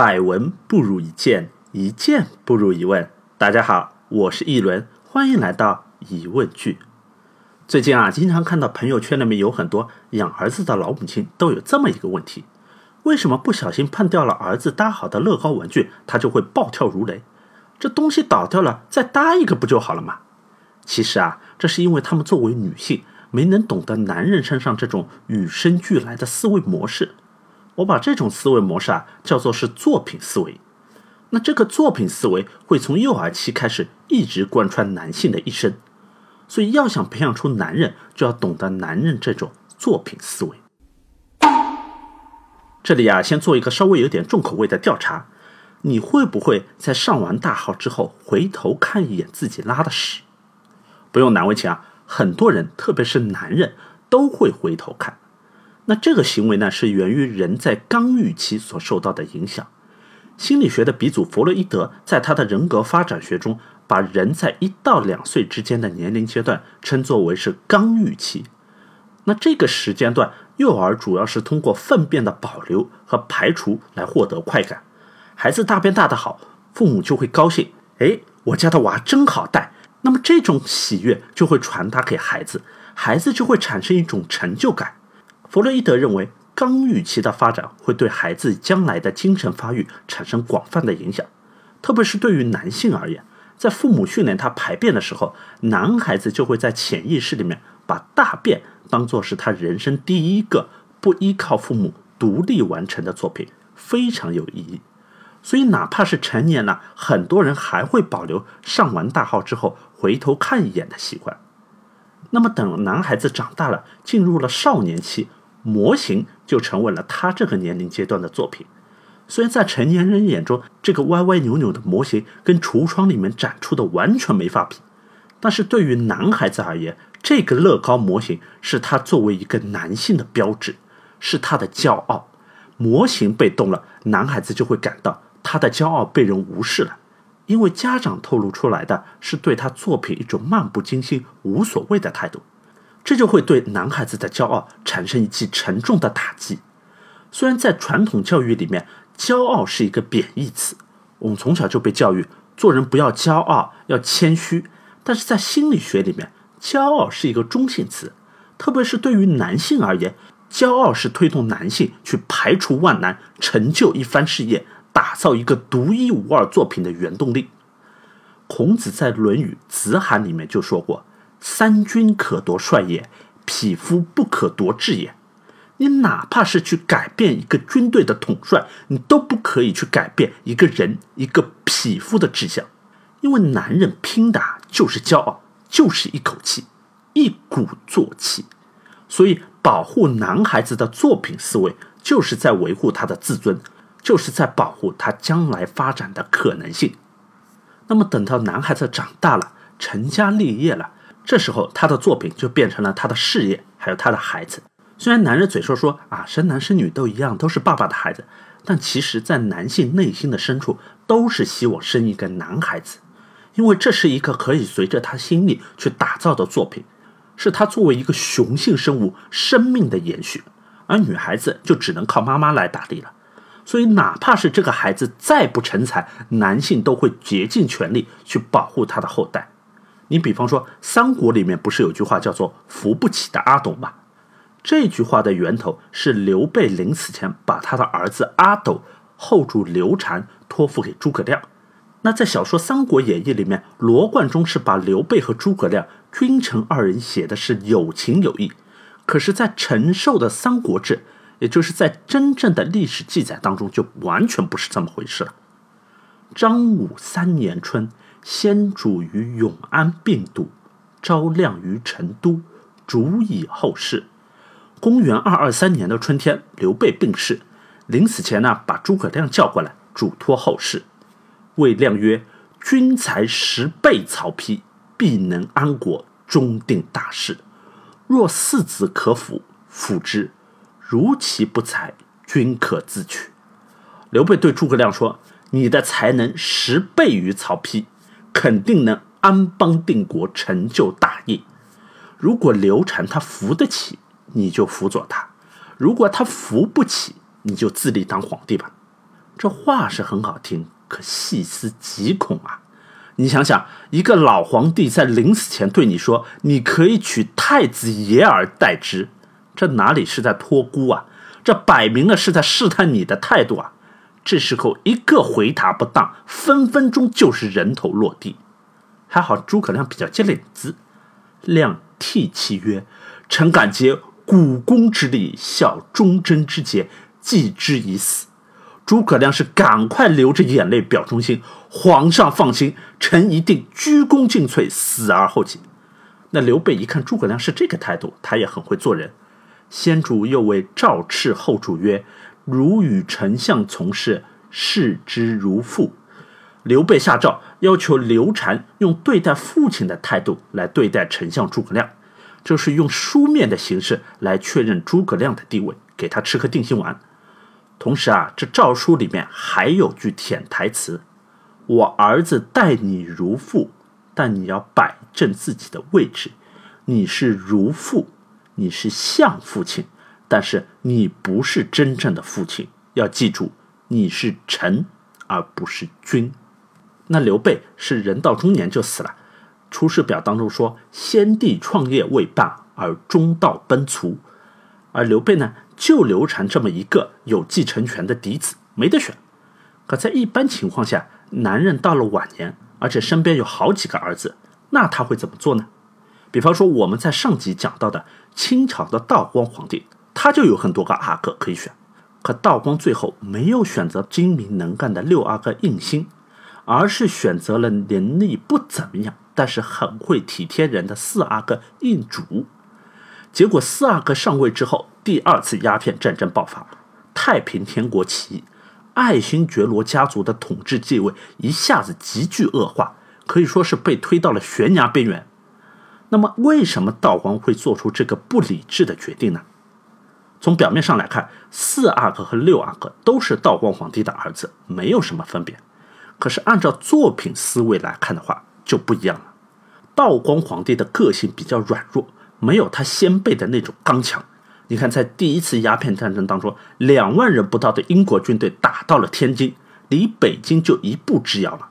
百闻不如一见，一见不如一问。大家好，我是一轮，欢迎来到疑问句。最近啊，经常看到朋友圈里面有很多养儿子的老母亲都有这么一个问题：为什么不小心碰掉了儿子搭好的乐高玩具，他就会暴跳如雷？这东西倒掉了，再搭一个不就好了吗？其实啊，这是因为他们作为女性，没能懂得男人身上这种与生俱来的思维模式。我把这种思维模式啊叫做是作品思维。那这个作品思维会从幼儿期开始一直贯穿男性的一生。所以要想培养出男人，就要懂得男人这种作品思维。这里啊，先做一个稍微有点重口味的调查：你会不会在上完大号之后回头看一眼自己拉的屎？不用难为情啊，很多人，特别是男人，都会回头看。那这个行为呢，是源于人在刚预期所受到的影响。心理学的鼻祖弗洛伊德在他的人格发展学中，把人在一到两岁之间的年龄阶段称作为是刚预期。那这个时间段，幼儿主要是通过粪便的保留和排除来获得快感。孩子大便大的好，父母就会高兴，哎，我家的娃真好带。那么这种喜悦就会传达给孩子，孩子就会产生一种成就感。弗洛伊德认为，刚预期的发展会对孩子将来的精神发育产生广泛的影响，特别是对于男性而言，在父母训练他排便的时候，男孩子就会在潜意识里面把大便当做是他人生第一个不依靠父母独立完成的作品，非常有意义。所以，哪怕是成年了，很多人还会保留上完大号之后回头看一眼的习惯。那么，等男孩子长大了，进入了少年期。模型就成为了他这个年龄阶段的作品。虽然在成年人眼中，这个歪歪扭扭的模型跟橱窗里面展出的完全没法比，但是对于男孩子而言，这个乐高模型是他作为一个男性的标志，是他的骄傲。模型被动了，男孩子就会感到他的骄傲被人无视了，因为家长透露出来的是对他作品一种漫不经心、无所谓的态度。这就会对男孩子的骄傲产生一记沉重的打击。虽然在传统教育里面，骄傲是一个贬义词，我们从小就被教育做人不要骄傲，要谦虚。但是在心理学里面，骄傲是一个中性词，特别是对于男性而言，骄傲是推动男性去排除万难、成就一番事业、打造一个独一无二作品的原动力。孔子在《论语·子罕》里面就说过。三军可夺帅也，匹夫不可夺志也。你哪怕是去改变一个军队的统帅，你都不可以去改变一个人、一个匹夫的志向。因为男人拼的就是骄傲，就是一口气，一鼓作气。所以，保护男孩子的作品思维，就是在维护他的自尊，就是在保护他将来发展的可能性。那么，等到男孩子长大了，成家立业了。这时候，他的作品就变成了他的事业，还有他的孩子。虽然男人嘴说说啊，生男生女都一样，都是爸爸的孩子，但其实，在男性内心的深处，都是希望生一个男孩子，因为这是一个可以随着他心力去打造的作品，是他作为一个雄性生物生命的延续。而女孩子就只能靠妈妈来打理了。所以，哪怕是这个孩子再不成才，男性都会竭尽全力去保护他的后代。你比方说，三国里面不是有句话叫做“扶不起的阿斗”吗？这句话的源头是刘备临死前把他的儿子阿斗后主刘禅托付给诸葛亮。那在小说《三国演义》里面，罗贯中是把刘备和诸葛亮君臣二人写的是有情有义，可是，在陈寿的《三国志》，也就是在真正的历史记载当中，就完全不是这么回事了。张武三年春。先主于永安病笃，昭亮于成都，主以后事。公元二二三年的春天，刘备病逝，临死前呢，把诸葛亮叫过来，嘱托后事。魏亮曰：“君才十倍曹丕，必能安国，终定大事。若四子可辅，辅之；如其不才，君可自取。”刘备对诸葛亮说：“你的才能十倍于曹丕。”肯定能安邦定国，成就大业。如果刘禅他扶得起，你就辅佐他；如果他扶不起，你就自立当皇帝吧。这话是很好听，可细思极恐啊！你想想，一个老皇帝在临死前对你说：“你可以取太子爷而代之。”这哪里是在托孤啊？这摆明了是在试探你的态度啊！这时候一个回答不当，分分钟就是人头落地。还好诸葛亮比较机灵子，亮涕泣曰：“臣敢竭股肱之力，效忠贞之节，继之以死。”诸葛亮是赶快流着眼泪表忠心，皇上放心，臣一定鞠躬尽瘁，死而后已。那刘备一看诸葛亮是这个态度，他也很会做人。先主又为赵赤后主曰：“如与丞相从事，视之如父。”刘备下诏要求刘禅用对待父亲的态度来对待丞相诸葛亮，就是用书面的形式来确认诸葛亮的地位，给他吃颗定心丸。同时啊，这诏书里面还有句舔台词：“我儿子待你如父，但你要摆正自己的位置。你是如父，你是像父亲，但是你不是真正的父亲。要记住，你是臣，而不是君。”那刘备是人到中年就死了，《出师表》当中说：“先帝创业未半，而中道崩殂。”而刘备呢？就刘禅这么一个有继承权的嫡子，没得选。可在一般情况下，男人到了晚年，而且身边有好几个儿子，那他会怎么做呢？比方说我们在上集讲到的清朝的道光皇帝，他就有很多个阿哥可以选。可道光最后没有选择精明能干的六阿哥胤兴，而是选择了能力不怎么样，但是很会体贴人的四阿哥胤主。结果四阿哥上位之后，第二次鸦片战争爆发，太平天国起义，爱新觉罗家族的统治地位一下子急剧恶化，可以说是被推到了悬崖边缘。那么，为什么道光会做出这个不理智的决定呢？从表面上来看，四阿哥和六阿哥都是道光皇帝的儿子，没有什么分别。可是按照作品思维来看的话，就不一样了。道光皇帝的个性比较软弱。没有他先辈的那种刚强。你看，在第一次鸦片战争当中，两万人不到的英国军队打到了天津，离北京就一步之遥了。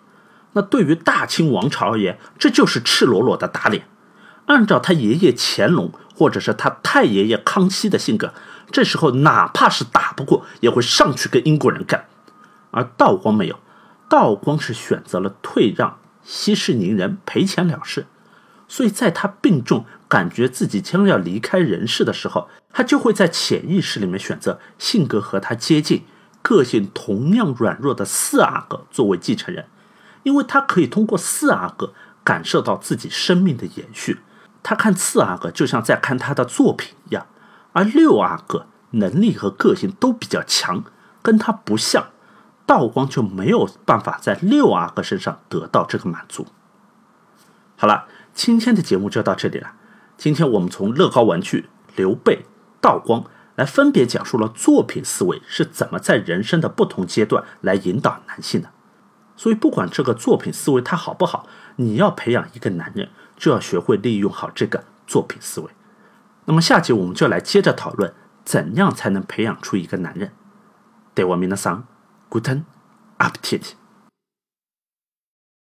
那对于大清王朝而言，这就是赤裸裸的打脸。按照他爷爷乾隆或者是他太爷爷康熙的性格，这时候哪怕是打不过，也会上去跟英国人干。而道光没有，道光是选择了退让，息事宁人，赔钱了事。所以在他病重。感觉自己将要离开人世的时候，他就会在潜意识里面选择性格和他接近、个性同样软弱的四阿哥作为继承人，因为他可以通过四阿哥感受到自己生命的延续。他看四阿哥就像在看他的作品一样，而六阿哥能力和个性都比较强，跟他不像，道光就没有办法在六阿哥身上得到这个满足。好了，今天的节目就到这里了。今天我们从乐高玩具、刘备、道光来分别讲述了作品思维是怎么在人生的不同阶段来引导男性的。所以，不管这个作品思维它好不好，你要培养一个男人，就要学会利用好这个作品思维。那么，下集我们就来接着讨论怎样才能培养出一个男人。对我们的桑，Guten Appetit。